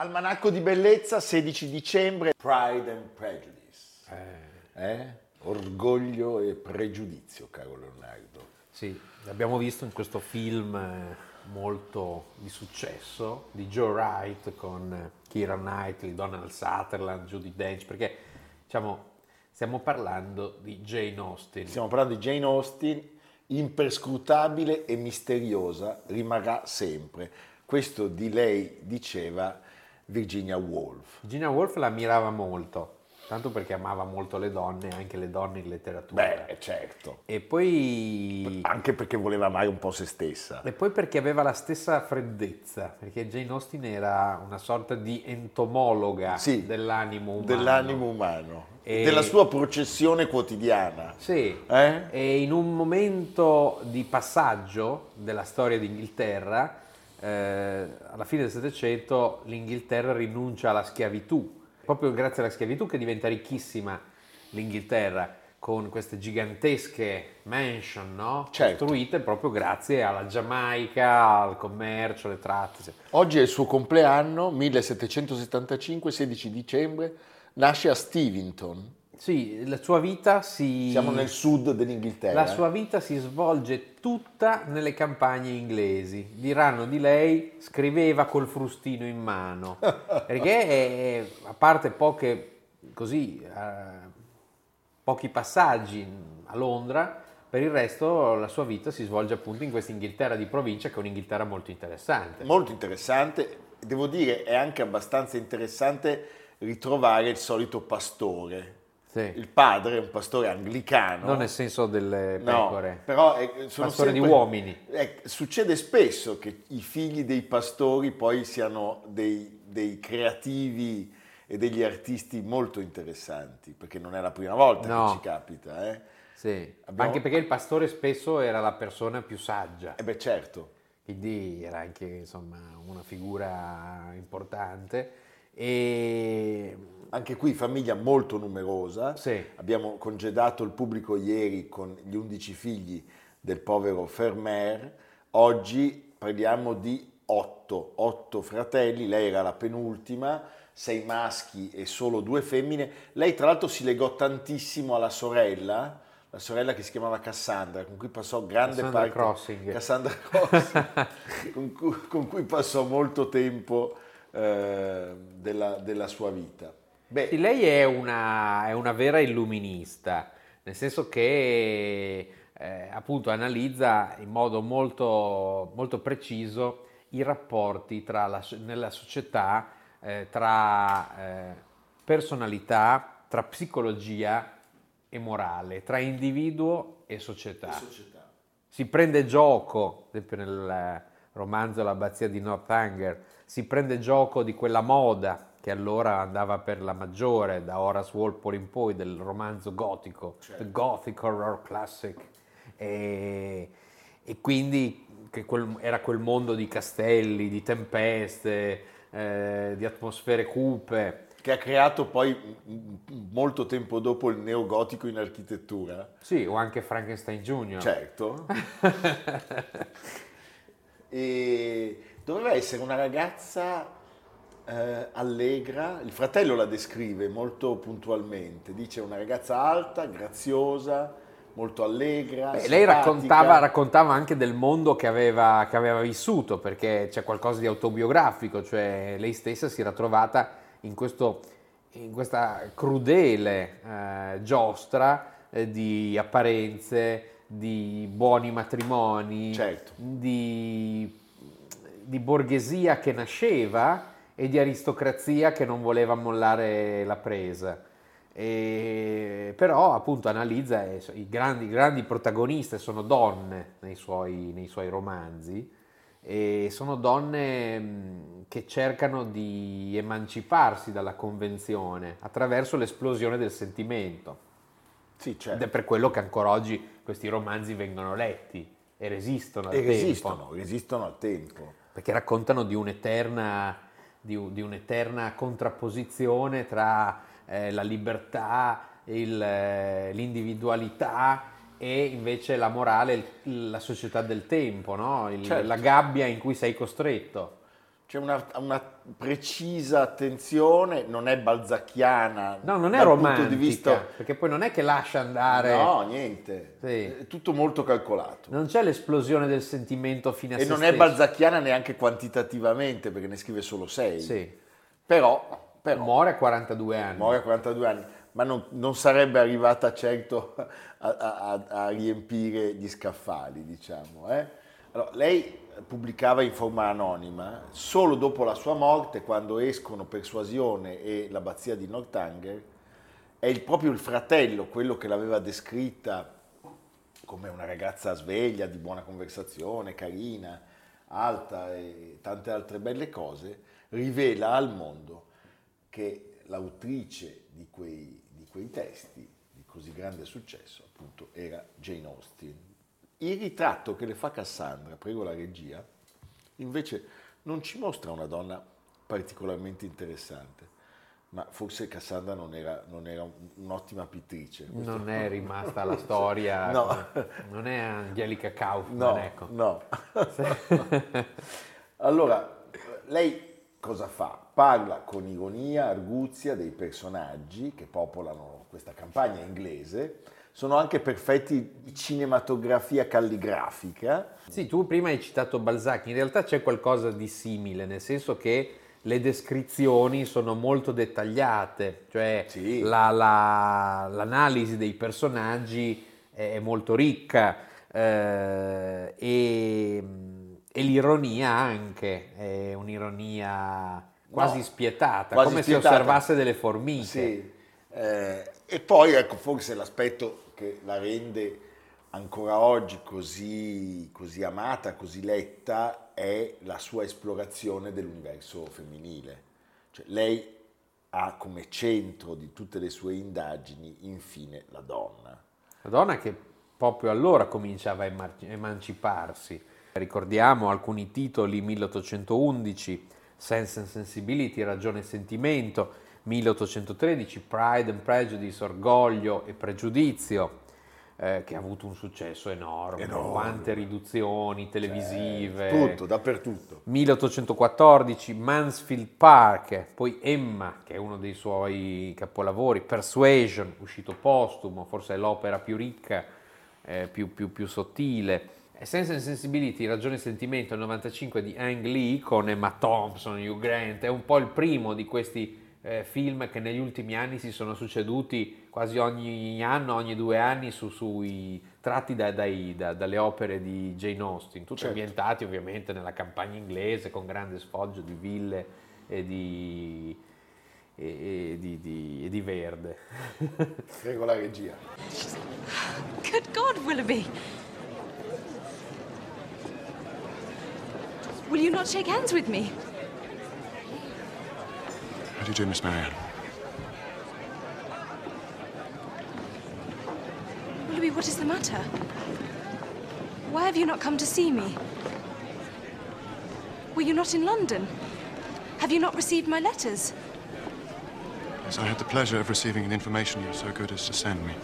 Almanacco di bellezza, 16 dicembre, Pride and Prejudice. Eh. Eh? Orgoglio e pregiudizio, caro Leonardo. Sì, l'abbiamo visto in questo film eh, molto di successo di Joe Wright con Kira Knightley, Donald Sutherland, Judy Dench, perché diciamo stiamo parlando di Jane Austen. Stiamo parlando di Jane Austen, imperscrutabile e misteriosa, rimarrà sempre. Questo di lei diceva Virginia Woolf. Virginia Woolf la ammirava molto, tanto perché amava molto le donne, anche le donne in letteratura. Beh, certo. E poi... Anche perché voleva amare un po' se stessa. E poi perché aveva la stessa freddezza, perché Jane Austen era una sorta di entomologa sì, dell'animo umano. Dell'animo umano. E... Della sua processione quotidiana. Sì, eh? e in un momento di passaggio della storia d'Inghilterra eh, alla fine del Settecento l'Inghilterra rinuncia alla schiavitù. Proprio grazie alla schiavitù che diventa ricchissima l'Inghilterra con queste gigantesche mansion no? certo. costruite proprio grazie alla Giamaica, al commercio, alle tratte. Oggi è il suo compleanno, 1775, 16 dicembre, nasce a Steventon, sì, la sua vita si... Siamo nel sud dell'Inghilterra. La sua vita si svolge tutta nelle campagne inglesi. Diranno di lei, scriveva col frustino in mano. Perché, è, a parte poche, così, eh, pochi passaggi a Londra, per il resto la sua vita si svolge appunto in questa Inghilterra di provincia, che è un'Inghilterra molto interessante. Molto interessante. Devo dire, è anche abbastanza interessante ritrovare il solito pastore sì. Il padre è un pastore anglicano. Non nel senso delle pecore. No, però è, sono pastore sempre, di uomini. È, succede spesso che i figli dei pastori poi siano dei, dei, creativi e degli artisti molto interessanti, perché non è la prima volta no. che ci capita. Eh? Sì. Abbiamo... Anche perché il pastore spesso era la persona più saggia. Eh beh, certo. Quindi era anche insomma, una figura importante. E anche qui famiglia molto numerosa. Sì. Abbiamo congedato il pubblico ieri con gli undici figli del povero Fermer. Oggi parliamo di otto, otto fratelli, lei era la penultima, sei maschi e solo due femmine. Lei tra l'altro si legò tantissimo alla sorella, la sorella che si chiamava Cassandra, con cui passò grande Cassandra parte... Crossing. Cassandra Crossing. con, cui, con, cui, passò molto tempo eh, della, della sua vita. Beh, sì, lei è una, è una, vera illuminista, nel senso che eh, appunto analizza in modo molto, molto preciso i rapporti la, nella società eh, tra eh, personalità, tra psicologia e morale, tra individuo e società. E società. Si prende gioco, ad esempio nel romanzo L'abbazia di Northanger, si prende gioco di quella moda che allora andava per la maggiore, da Horace Walpole in poi, del romanzo gotico, certo. the Gothic Horror Classic. E, e quindi quel, era quel mondo di castelli, di tempeste, eh, di atmosfere cupe. Che ha creato poi molto tempo dopo il neogotico in architettura. Sì, o anche Frankenstein Jr. Certo. E doveva essere una ragazza eh, allegra, il fratello la descrive molto puntualmente, dice una ragazza alta, graziosa, molto allegra. Beh, lei raccontava, raccontava, anche del mondo che aveva, che aveva, vissuto, perché c'è qualcosa di autobiografico, cioè lei stessa si era trovata in, questo, in questa crudele eh, giostra eh, di apparenze, di buoni matrimoni, certo. di, di borghesia che nasceva e di aristocrazia che non voleva mollare la presa. E, però appunto analizza i grandi, grandi protagoniste sono donne nei suoi, nei suoi romanzi e sono donne che cercano di emanciparsi dalla convenzione attraverso l'esplosione del sentimento. Sì, certo. Ed è per quello che ancora oggi questi romanzi vengono letti e resistono al e tempo. Resistono, resistono al tempo. Perché raccontano di un'eterna, di, di un'eterna contrapposizione tra eh, la libertà, il, eh, l'individualità e invece la morale, il, la società del tempo, no? il, certo. la gabbia in cui sei costretto. C'è una, una, precisa attenzione, non è balzacchiana. No, non è romantica, di vista... perché poi non è che lascia andare... No, niente. Sì. È tutto molto calcolato. Non c'è l'esplosione del sentimento fine a e se non stesso. è balzacchiana neanche quantitativamente, perché ne scrive solo sei. Sì. Però però, muore a 42 anni. Muore a 42 anni, ma non, non sarebbe arrivata certo a, a, a, riempire gli scaffali, diciamo. Eh? Allora, lei pubblicava in forma anonima, solo dopo la sua morte, quando escono Persuasione e l'Abbazia di Northanger, è il, proprio il fratello, quello che l'aveva descritta come una ragazza sveglia, di buona conversazione, carina, alta e tante altre belle cose, rivela al mondo che l'autrice di quei, di quei testi di così grande successo appunto era Jane Austen. Il ritratto che le fa Cassandra, prego la regia, invece non ci mostra una donna particolarmente interessante, ma forse Cassandra non era, non era un'ottima pittrice. Non è rimasta la storia, no. non è Angelica Kaufman. No, ecco. no. allora, lei cosa fa? Parla con ironia, arguzia dei personaggi che popolano questa campagna inglese, sono anche perfetti di cinematografia calligrafica. Sì, tu prima hai citato Balzac, in realtà c'è qualcosa di simile, nel senso che le descrizioni sono molto dettagliate, cioè sì. la, la, l'analisi dei personaggi è molto ricca eh, e e l'ironia anche, è un'ironia quasi no, spietata, quasi come spietata. se osservasse delle formiche. Sì. Eh, e poi ecco, forse l'aspetto che la rende ancora oggi così, così amata, così letta, è la sua esplorazione dell'universo femminile. Cioè, lei ha come centro di tutte le sue indagini, infine, la donna. La donna che proprio allora cominciava a emanciparsi Ricordiamo alcuni titoli 1811, Sense and Sensibility, Ragione e Sentimento, 1813, Pride and Prejudice, Orgoglio e Pregiudizio, eh, che ha avuto un successo enorme, enorme. quante riduzioni televisive. Cioè, tutto, dappertutto. 1814, Mansfield Park, poi Emma, che è uno dei suoi capolavori, Persuasion, uscito postumo, forse è l'opera più ricca, eh, più, più, più sottile. Sense and Sensibility, Ragione e Sentimento, il 95 di Ang Lee con Emma Thompson, Hugh Grant, è un po' il primo di questi eh, film che negli ultimi anni si sono succeduti quasi ogni anno, ogni due anni, su, sui, tratti da, dai, da, dalle opere di Jane Austen, tutti certo. ambientati ovviamente nella campagna inglese con grande sfoggio di ville e di, e, e di, di, e di verde. Prego la regia. Good God, Willoughby! Will you not shake hands with me? You do, Miss Marianne? Willoughby, what is the matter? Why have you not come to see me? Were you not in London? Have you not received my letters? Yes, I had the pleasure of receiving an information you were so good as to send me.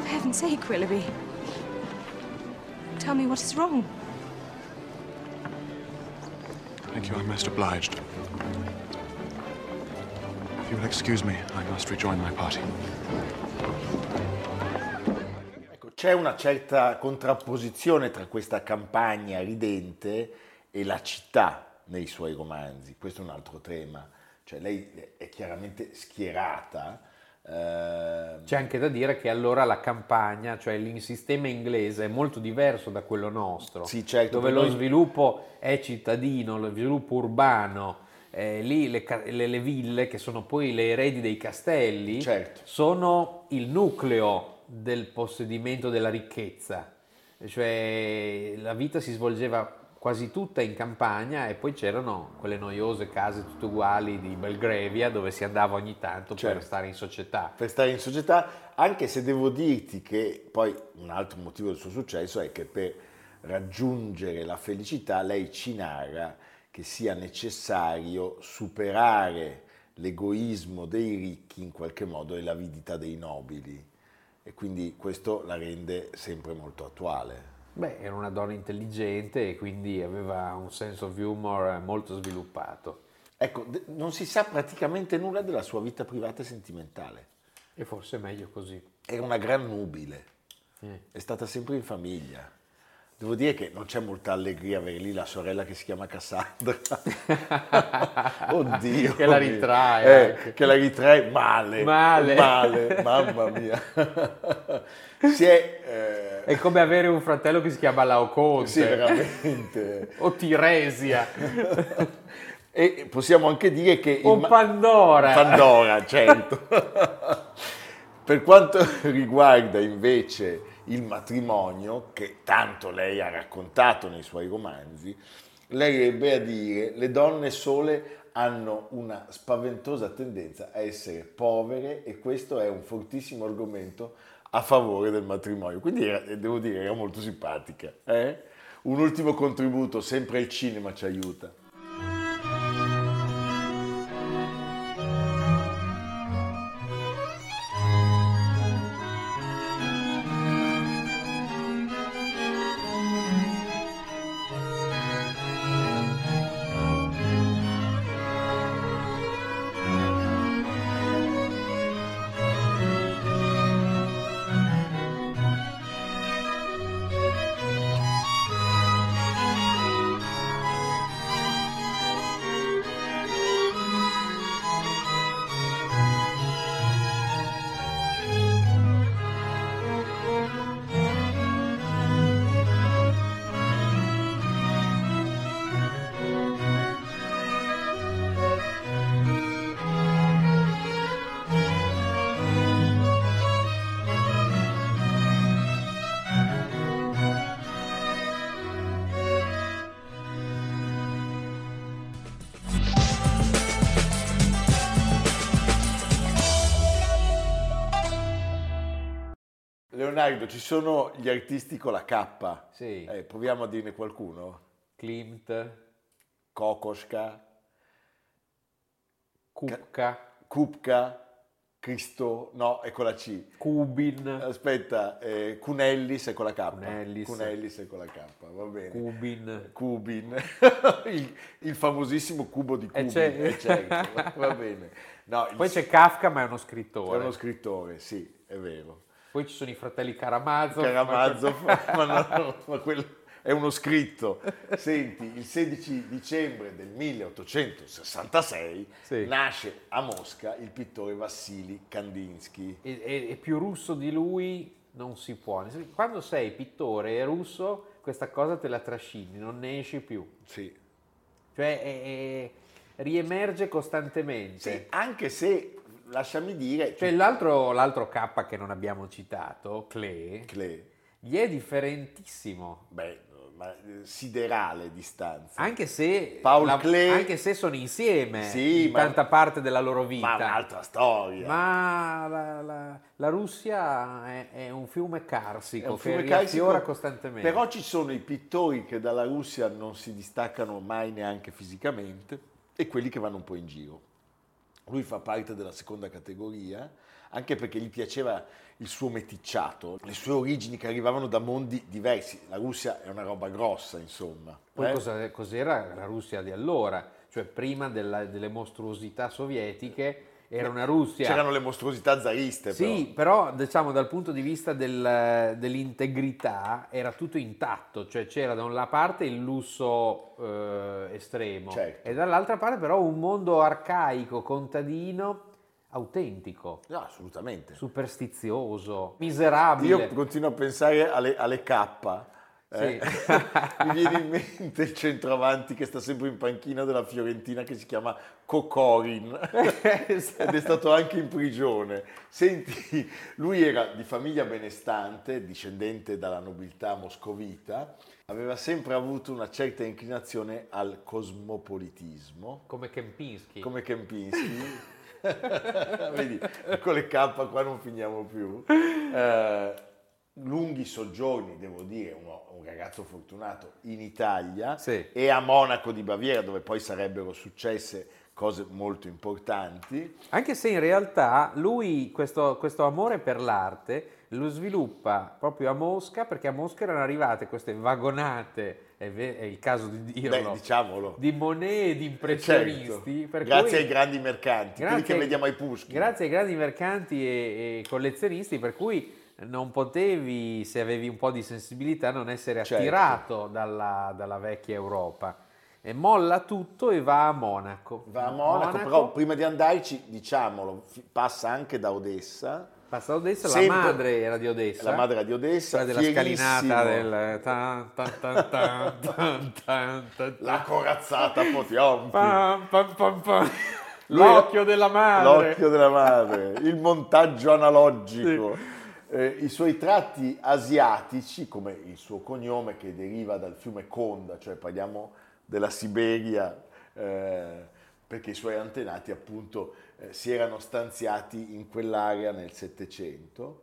For heaven's sake, Willoughby. Tell me what is wrong. You, I'm most obliged. If you will excuse me, I must rejoin my party. Ecco, c'è una certa contrapposizione tra questa campagna ridente e la città nei suoi romanzi. Questo è un altro tema. Cioè, lei è chiaramente schierata. Eh, C'è anche da dire che allora la campagna, cioè il sistema inglese, è molto diverso da quello nostro, Sì, certo, dove lo noi- sviluppo è cittadino, lo sviluppo urbano. eh, lì le, le- le ville, che sono poi le eredi dei castelli, Certo. sono il nucleo del possedimento della ricchezza. Cioè la vita si svolgeva quasi tutta in campagna e poi c'erano quelle noiose case tutte uguali di Belgravia dove si andava ogni tanto Certo. per stare in società. per stare in società, anche se devo dirti che poi un altro motivo del suo successo è che per raggiungere la felicità lei ci narra che sia necessario superare l'egoismo dei ricchi in qualche modo e l'avidità dei nobili e quindi questo la rende sempre molto attuale. Beh, era una donna intelligente e quindi aveva un sense of humor molto sviluppato. Ecco, non si sa praticamente nulla della sua vita privata e sentimentale. E forse è meglio così. Era una gran nubile, Eh. è stata sempre in famiglia. Devo dire che non c'è molta allegria avere lì la sorella che si chiama Cassandra. Oddio. Che la ritrae Eh, che la ritrae male. Male. Male, mamma mia. è... eh, È come avere un fratello che si chiama Laoconte sì, veramente. o Tiresia E possiamo anche dire che... o Pandora. Pandora, certo. per quanto riguarda invece il matrimonio, che tanto lei ha raccontato nei suoi romanzi, lei ebbe a dire le donne sole hanno una spaventosa tendenza a essere povere e questo è un fortissimo argomento a favore del matrimonio. Quindi era- devo dire, era molto simpatica. eh? Un ultimo contributo, sempre il cinema ci aiuta. Leonardo, ci sono gli artisti con la K. Sì. Eh, proviamo a dirne qualcuno. Klimt, Kokoschka, Kupka, Kupka, Cristo, no, è con la C. Kubin, Aspetta, eh, Cunellis è con la K. Cunellis. Cunellis è con la K, va bene. Kubin. Cubin, il, il famosissimo cubo di Eh, Cubin, c'è- eh, certo, va bene. No, il- Poi c'è Kafka, ma è uno è scrittore. uno scrittore, sì, è vero. Poi ci sono i fratelli Karamazov. Karamazov, ma, no, ma quello è uno scritto. Senti, il 16 dicembre del 1866 Sì. nasce a Mosca il pittore Vassili Kandinsky. E, e- e più russo di lui non si può. Quando sei pittore e russo, questa cosa te la trascini, non ne esci più. Sì. Cioè è- è- riemerge costantemente. Sì, anche se, lasciami dire, Cioè l'altro, l'altro K che non abbiamo citato, Klee, Klee, gli è differentissimo. beh, eh, siderale distanza. Anche se, Paul la- anche se sono insieme Sì, in ma- tanta parte della loro vita. Ma un'altra storia. Ma la, la- la Russia è, è un fiume carsico È un che fiume riaffiora carsico, costantemente. Però ci sono i pittori che dalla Russia non si distaccano mai neanche fisicamente e quelli che vanno un po' in giro. Lui fa parte della seconda categoria, anche perché gli piaceva il suo meticciato, le sue origini che arrivavano da mondi diversi. La Russia è una roba grossa, insomma. Poi Eh? cosa- cos'era la Russia di allora? Cioè prima della- delle mostruosità sovietiche era una Russia... C'erano le mostruosità zariste, Sì, però diciamo dal punto di vista del- dell'integrità era tutto intatto, cioè c'era da una parte il lusso eh, estremo Certo. e dall'altra parte però un mondo arcaico, contadino, autentico, però. No, assolutamente. superstizioso, miserabile. Io continuo a pensare alle, alle K. eh. Mi viene in mente il centroavanti che sta sempre in panchina della Fiorentina che si chiama Cocorin ed è stato anche in prigione. Senti, lui era di famiglia benestante, discendente dalla nobiltà moscovita, aveva sempre avuto una certa inclinazione al cosmopolitismo, Come Kempinski. come Kempinski. Vedi, con le K qua non finiamo più. Eh, lunghi soggiorni, devo dire, uno- un ragazzo fortunato in Italia Sì. e a Monaco di Baviera, dove poi sarebbero successe cose molto importanti. Anche se in realtà lui questo, questo amore per l'arte lo sviluppa proprio a Mosca, perché a Mosca erano arrivate queste vagonate, è, il caso di dirlo, Beh, diciamolo. di Monet e di impressionisti. Certo. Grazie cui- ai grandi mercanti, quelli grazie che ai- vediamo ai Puschi. Grazie ai grandi mercanti e, e collezionisti, per cui non potevi, se avevi un po' di sensibilità, non essere Certo. attirato dalla, dalla vecchia Europa. E molla tutto e va a Monaco. Va a Monaco, però prima di andarci, diciamolo, passa anche da Odessa. Passa da Odessa, Sempre- la madre era di Odessa. La madre era di Odessa, Quella della fierissimo. scalinata del tan, tan, tan, La corazzata Potiomkin. pam, pam, pam, pam. Lui era- L'occhio della madre. L'occhio della madre, il montaggio analogico. Eh, I suoi tratti asiatici, come il suo cognome che deriva dal fiume Konda, cioè parliamo della Siberia, eh, perché i suoi antenati appunto eh, si erano stanziati in quell'area nel Settecento.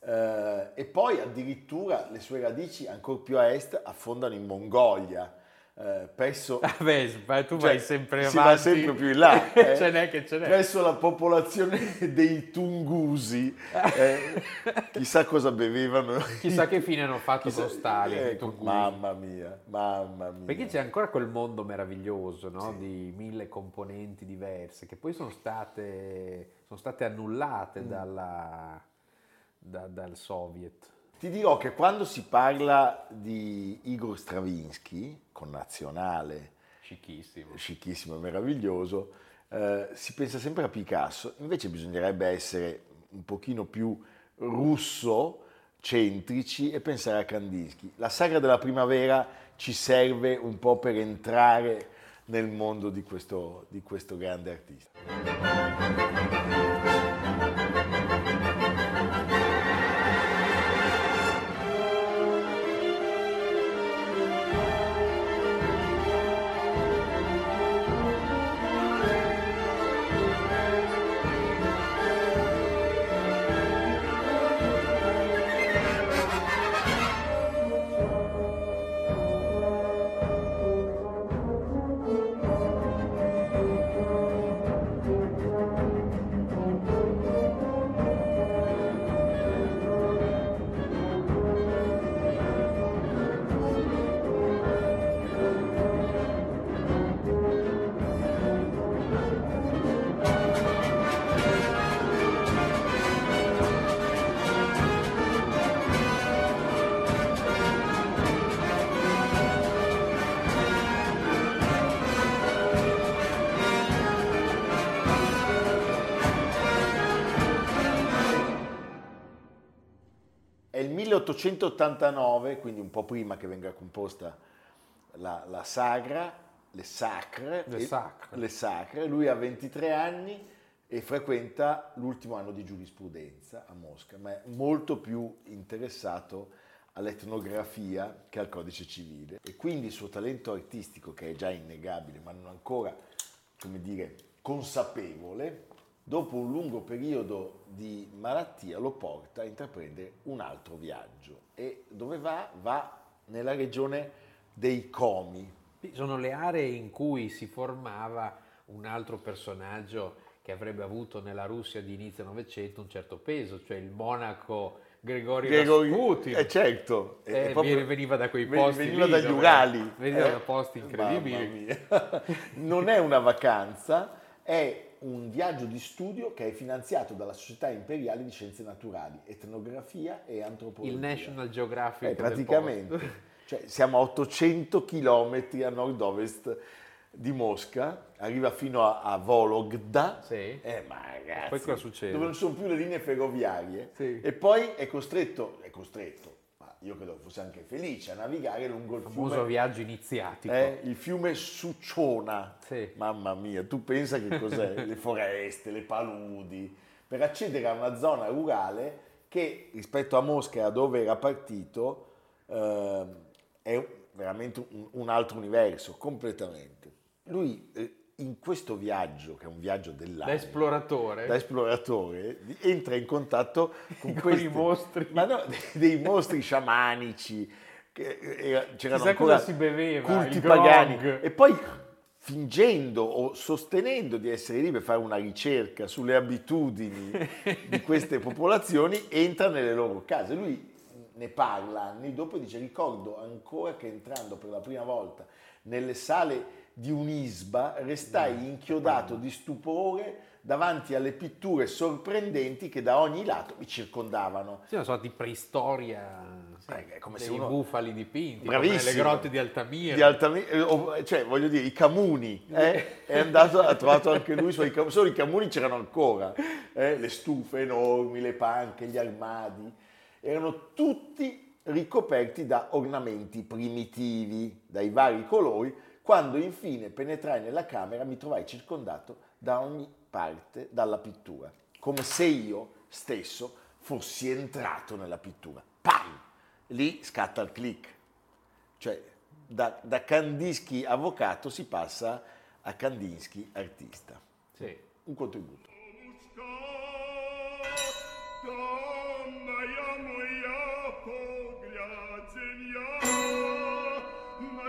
Eh, e poi addirittura le sue radici ancora più a est affondano in Mongolia, eh, presso Vabbè, ma tu cioè, vai sempre si avanti. va sempre più in là. eh. ce n'è che ce n'è. Presso la popolazione dei Tungusi. eh, chissà cosa bevevano. Chissà che fine hanno fatto Chissà- con Stalin. i ecco, mamma mia, mamma mia. Perché c'è ancora quel mondo meraviglioso no? di mille componenti diverse che poi sono state, sono state annullate Mm. dalla- da- dal Soviet. Ti dirò che quando si parla di Igor Stravinsky, connazionale, Scicchissimo. scicchissimo e meraviglioso, eh, si pensa sempre a Picasso, invece bisognerebbe essere un pochino più russo, centrici e pensare a Kandinsky. La sagra della primavera ci serve un po' per entrare nel mondo di questo, di questo grande artista. 1889, quindi un po' prima che venga composta la, la sagra, le sacre. Le sacre. le sacre. Lui ha 23 anni e frequenta l'ultimo anno di giurisprudenza a Mosca, ma è molto più interessato all'etnografia che al codice civile. E quindi il suo talento artistico, che è già innegabile, ma non ancora, come dire, consapevole, dopo un lungo periodo di malattia lo porta a intraprendere un altro viaggio. E dove va? Va nella regione dei Comi. Sono le aree in cui si formava un altro personaggio che avrebbe avuto nella Russia di inizio Novecento un certo peso, cioè il monaco Gregorio Gregori- Rasputin. eh, certo, Eh, è proprio- veniva da quei posti veniva lì, dagli dove- Urali veniva eh? da posti incredibili. Non è una vacanza è un viaggio di studio che è finanziato dalla Società Imperiale di Scienze Naturali etnografia e antropologia Il National Geographic Eh, praticamente cioè, siamo a 800 km a nord-ovest di Mosca arriva fino a, a Vologda Sì. eh, ma ragazzi, Poi cosa succede? dove non ci sono più le linee ferroviarie Sì. e poi è costretto, è costretto, io credo fosse anche felice a navigare lungo il famoso fiume, viaggio iniziatico. eh, il fiume Suciona. Sì. Mamma mia, tu pensa che cos'è? le foreste, le paludi, per accedere a una zona rurale che rispetto a Mosca dove era partito ehm, è veramente un, un altro universo, completamente. Lui eh, in questo viaggio, che è un viaggio Da dell'anima, esploratore. da esploratore entra in contatto con, Con questi, mostri. ma no, dei, mostri sciamanici era- c'erano Chissà ancora si beveva, culti pagani grog. e poi fingendo o sostenendo di essere lì per fare una ricerca sulle abitudini di queste popolazioni entra nelle loro case lui ne parla anni dopo e dice ricordo ancora che entrando per la prima volta nelle sale di un'isba restai inchiodato di stupore davanti alle pitture sorprendenti che da ogni lato mi circondavano. Sì, una sorta di preistoria, sì, Eh, come dei se uno- bufali dipinti, come Bravissimo. nelle grotte di Altamira. Di Altamira, eh, o- cioè voglio dire, i camuni, eh, è andato, ha trovato anche lui, i suoi solo i camuni c'erano ancora, eh, le stufe enormi, le panche, gli armadi, erano tutti ricoperti da ornamenti primitivi, dai vari colori, quando infine penetrai nella camera mi trovai circondato da ogni parte dalla pittura, come se io stesso fossi entrato nella pittura. Pam! Lì scatta il click. Cioè, da, da Kandinsky avvocato si passa a Kandinsky artista. Sì. Un contributo. Чтобы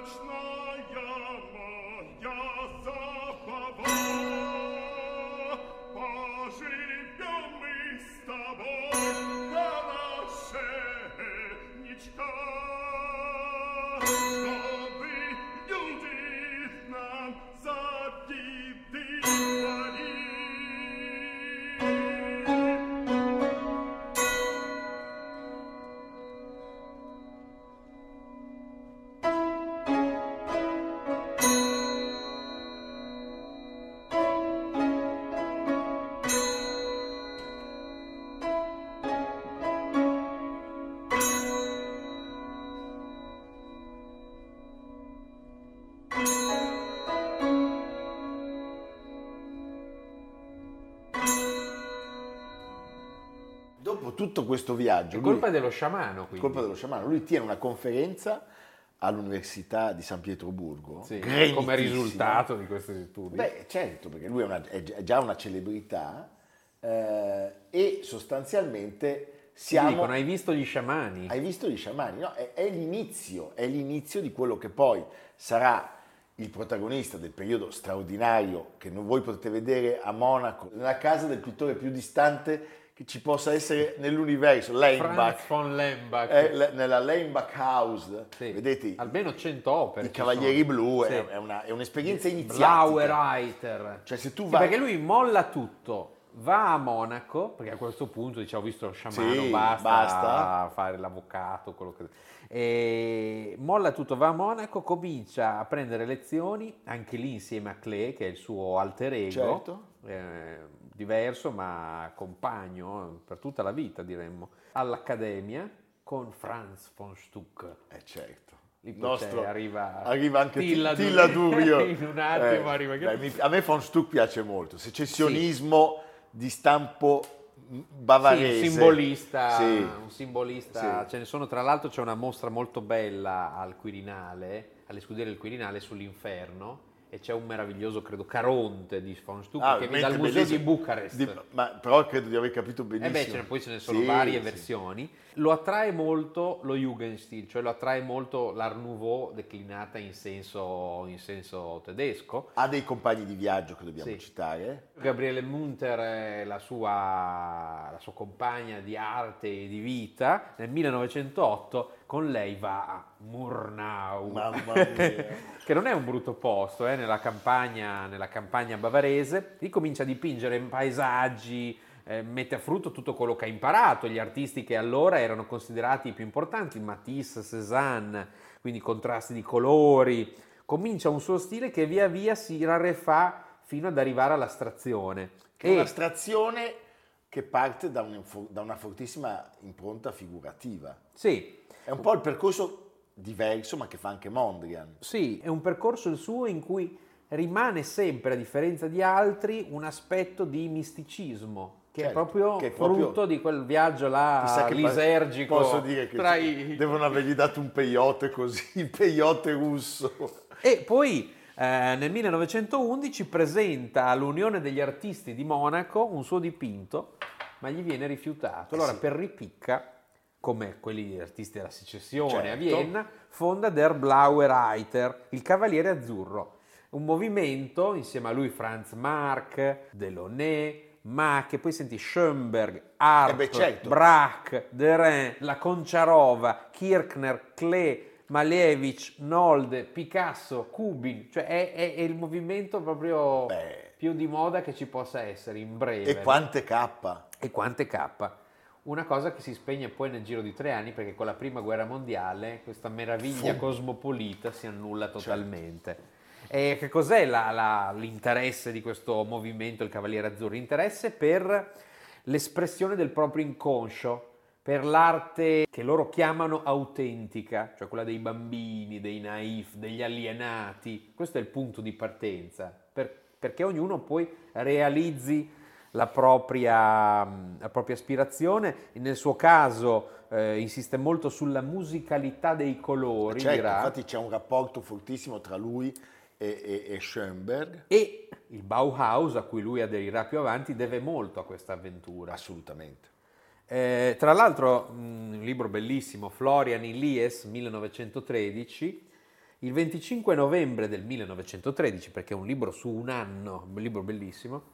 Tutto questo viaggio, È lui- colpa dello sciamano, quindi. colpa dello sciamano, lui tiene una conferenza all'Università di San Pietroburgo. Sì, come risultato di questi studi. Beh, certo, perché lui è, una- è gi- è già una celebrità eh, e sostanzialmente siamo... dicono, hai visto gli sciamani? Hai visto gli sciamani? No, è, è l'inizio, è l'inizio di quello che poi sarà il protagonista del periodo straordinario che voi potete vedere a Monaco, nella casa del pittore più distante che ci possa essere nell'universo, Lembach. è le- nella Leinbach House, Sì. vedete Almeno 100 opere. i Cavalieri sono. Blu, Sì. è, una- è un'esperienza iniziatica. Blauer-Reiter. Cioè se tu Sì, vai... perché lui molla tutto, va a Monaco, perché a questo punto dice ho visto lo sciamano, Sì, basta, basta. fare l'avvocato, quello che... E molla tutto, va a Monaco, comincia a prendere lezioni, anche lì insieme a Klee, che è il suo alter ego, Certo. eh, diverso ma compagno per tutta la vita diremmo, all'Accademia con Franz von Stuck. Eh certo. Lì Il nostro- arriva arriva anche Tilla Tilla, Durio. In un attimo arriva- beh, mi- a me von Stuck piace molto. Secessionismo di stampo bavarese. Sì, un simbolista, Sì. un simbolista. Sì. ce ne sono tra l'altro c'è una mostra molto bella al Quirinale, alle scuderie del Quirinale sull'inferno e c'è un meraviglioso, credo, Caronte di von Stucchi Ah, che viene dal museo di. Bucarest. Di- ma però credo di aver capito Eh benissimo. beh, ce ne- poi ce ne sono Sì, varie sì. versioni. Lo attrae molto lo Jugendstil, cioè lo attrae molto l'Art Nouveau declinata in senso, in senso tedesco. Ha dei compagni di viaggio che dobbiamo Sì. citare. Gabriele Munter è la sua, la sua compagna di arte e di vita. Nel 1908 con lei va a Murnau, che non è un brutto posto, eh, nella, campagna, nella campagna bavarese. Lì comincia a dipingere paesaggi, eh, mette a frutto tutto quello che ha imparato, gli artisti che allora erano considerati i più importanti, Matisse, Cézanne, quindi contrasti di colori. Comincia un suo stile che via via si rarefà fino ad arrivare all'astrazione. Che E- un'astrazione che parte da, un- da una fortissima impronta figurativa. sì, È un po' il percorso diverso, ma che fa anche Mondrian. Sì, è un percorso il suo in cui rimane sempre, a differenza di altri, un aspetto di misticismo, che è Certo, proprio che è proprio- frutto di quel viaggio là lisergico Posso dire che tra i- devono avergli dato un peyote così, peyote russo. E poi eh, nel 1911 presenta all'Unione degli Artisti di Monaco un suo dipinto, ma gli viene rifiutato. Allora sì. per ripicca, come quelli degli artisti della secessione a Certo. Vienna, fonda Der Blaue Reiter, il Cavaliere Azzurro, un movimento insieme a lui Franz Marc, Delaunay, ma che poi senti Schoenberg, Arp, Eh certo. Brach, Derain, La Conciarova, Kirchner, Klee, Malevich, Nolde, Picasso, Kubin, cioè è, è- è il movimento proprio Beh. più di moda che ci possa essere in breve. E quante K. E quante K. Una cosa che si spegne poi nel giro di tre anni perché con la prima guerra mondiale questa meraviglia Fu. cosmopolita si annulla Certo. E che cos'è la- la- l'interesse di questo movimento, il Cavaliere Azzurro? Interesse per l'espressione del proprio inconscio, per l'arte che loro chiamano autentica, cioè quella dei bambini, dei naif, degli alienati. Questo è il punto di partenza, per- perché ognuno poi realizzi la propria, la propria aspirazione. Nel suo caso eh, insiste molto sulla musicalità dei colori, Certo, infatti c'è un rapporto fortissimo tra lui e, e- e Schoenberg. E il Bauhaus, a cui lui aderirà più avanti, deve molto a questa avventura. Assolutamente. Eh, tra l'altro, mh, un libro bellissimo, Florian Illies, 1913, il 25 novembre del 1913, perché è un libro su un anno, un libro bellissimo,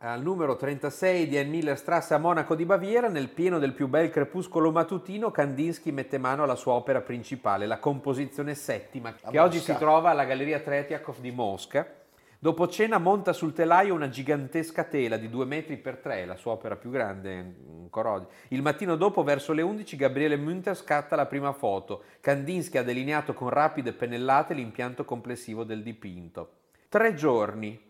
al numero 36 di Millerstrasse a Monaco di Baviera, nel pieno del più bel crepuscolo mattutino, Kandinsky mette mano alla sua opera principale, la composizione settima, che A oggi Mosca. si trova alla Galleria Tretiakov di Mosca. Dopo cena monta sul telaio una gigantesca tela di due metri per tre, la sua opera più grande ancora oggi. Il mattino dopo, verso le 11, Gabriele Münter scatta la prima foto. Kandinsky ha delineato con rapide pennellate l'impianto complessivo del dipinto. Tre giorni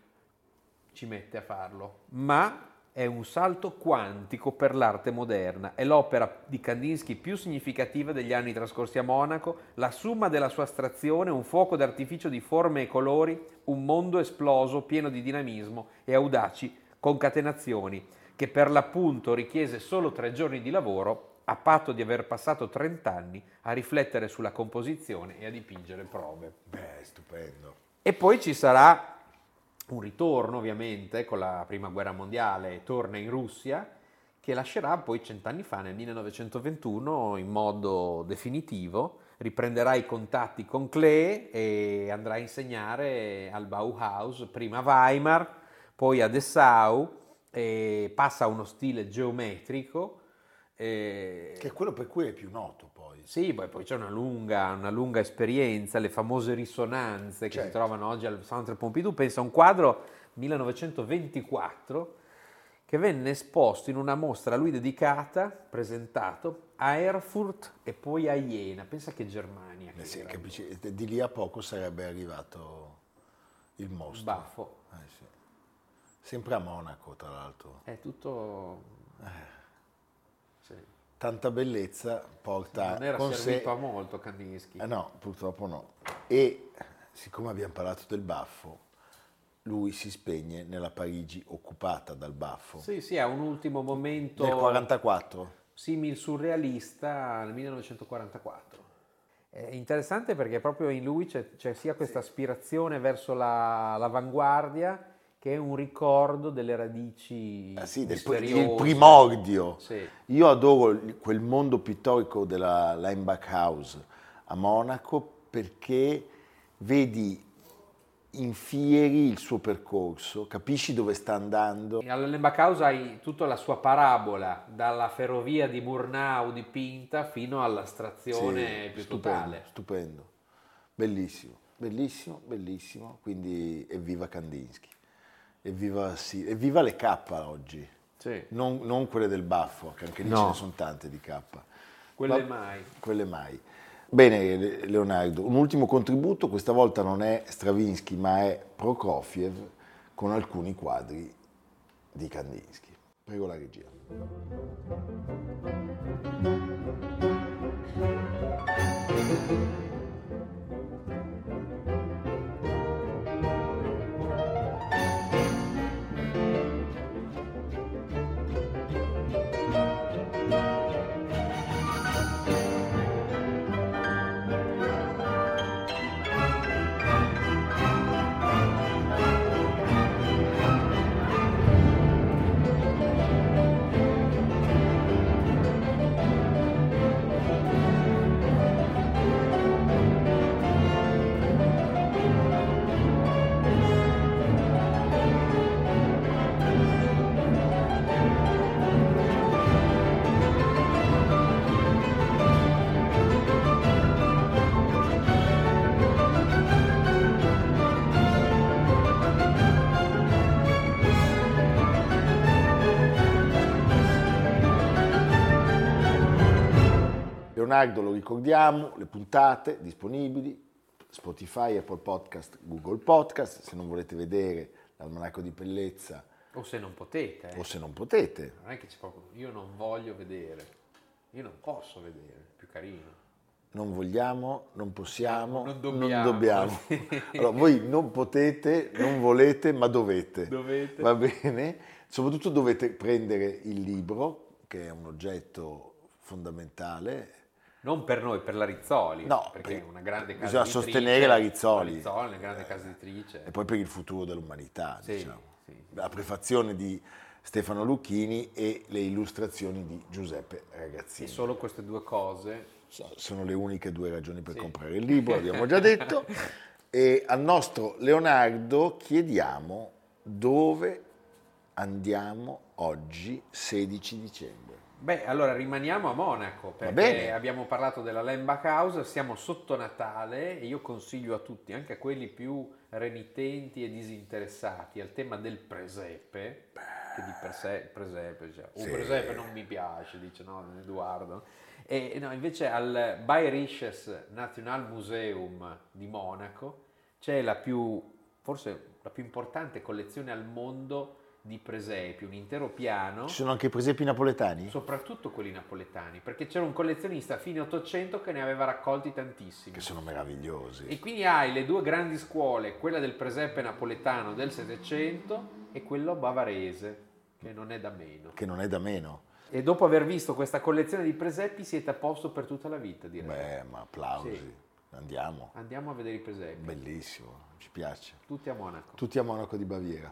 ci mette a farlo, ma è un salto quantico per l'arte moderna. È l'opera di Kandinsky più significativa degli anni trascorsi a Monaco, la summa della sua astrazione, un fuoco d'artificio di forme e colori, un mondo esploso pieno di dinamismo e audaci concatenazioni, che per l'appunto richiese solo tre giorni di lavoro, a patto di aver passato 30 anni a riflettere sulla composizione e a dipingere prove. Beh, stupendo. E poi ci sarà un ritorno, ovviamente, con la prima guerra mondiale, torna in Russia, che lascerà poi cent'anni fa, nel 1921, in modo definitivo, riprenderà i contatti con Klee e andrà a insegnare al Bauhaus, prima a Weimar, poi a Dessau, passa a uno stile geometrico. e- Che è quello per cui è più noto. Sì, poi, poi c'è una lunga, una lunga esperienza, le famose risonanze che si Certo. trovano oggi al Centre Pompidou. Pensa a un quadro 1924 che venne esposto in una mostra a lui dedicata, presentato a Erfurt e poi a Iena. Pensa che Germania. Eh che sì, era. capisci? Di lì a poco sarebbe arrivato il mostro. Baffo. Eh sì. Sempre a Monaco, tra l'altro. È tutto... Sì. Tanta bellezza porta Non era con servito sé... a molto Kandinsky. Eh no, purtroppo no. E siccome abbiamo parlato del baffo, lui si spegne nella Parigi occupata dal baffo. Sì, sì, ha un ultimo momento... Nel 44. simil surrealista nel 1944. È interessante perché proprio in lui c'è, c'è sia questa aspirazione verso la- l'avanguardia che è un ricordo delle radici Ah, sì, del il primordio. Sì. Io adoro quel mondo pittorico della Leimbach House a Monaco perché vedi in fieri il suo percorso, capisci dove sta andando. All'Embacausa hai tutta la sua parabola, dalla ferrovia di Murnau dipinta fino alla stazione Sì, più stupendo, totale. stupendo, bellissimo, bellissimo, bellissimo. Quindi evviva Kandinsky, evviva, sì, evviva le K oggi, Sì. non, non quelle del baffo, che anche lì No. ce ne sono tante di K. Quelle Ma- mai. Quelle mai. Bene, Le- Leonardo, un ultimo contributo, questa volta non è Stravinsky, ma è Prokofiev con alcuni quadri di Kandinsky. Prego la regia. Leonardo, lo ricordiamo, le puntate disponibili, Spotify, Apple Podcast, Google Podcast, se non volete vedere l'almanacco di Pellezza O se non potete. eh. o se non potete, Non è che c'è proprio... Io non voglio vedere. Io non posso vedere. È più carino. non vogliamo, non possiamo, Non dobbiamo. dobbiamo. Allora, voi non potete, non volete, ma dovete. Dovete. Va bene? Soprattutto dovete prendere il libro, che è un oggetto fondamentale. Non per noi, per la Rizzoli. No, perché per- è una grande casa bisogna editrice. sostenere la Rizzoli. La Rizzoli, una grande casa editrice. e poi per il futuro dell'umanità, Sì, diciamo. sì. La prefazione di Stefano Lucchini e le illustrazioni di Giuseppe E Ragazzini. solo queste due cose So- Sono le uniche due ragioni per Sì. comprare il libro, abbiamo già detto. E al nostro Leonardo chiediamo dove andiamo oggi, 16 dicembre. Beh, allora rimaniamo a Monaco perché abbiamo parlato della Lembach House, siamo sotto Natale e io consiglio a tutti, anche a quelli più renitenti e disinteressati al tema del presepe, che di per sé presepe, cioè, un Sì. presepe non mi piace, dice no, Edoardo. E no, invece al Bayerisches Nationalmuseum di Monaco c'è la più, forse la più importante collezione al mondo di presepi, un intero piano. Ci sono anche i presepi napoletani? Soprattutto quelli napoletani, perché c'era un collezionista a fine 800 che ne aveva raccolti tantissimi. Che sono meravigliosi. E quindi hai le due grandi scuole, quella del presepe napoletano del 700 e quello bavarese, che non è da meno. Che non è da meno. E dopo aver visto questa collezione di presepi siete a posto per tutta la vita, direi. Beh, ma applausi. Sì. Andiamo. Andiamo a vedere i presepi, Bellissimo, ci piace. tutti a Monaco. Tutti a Monaco di Baviera.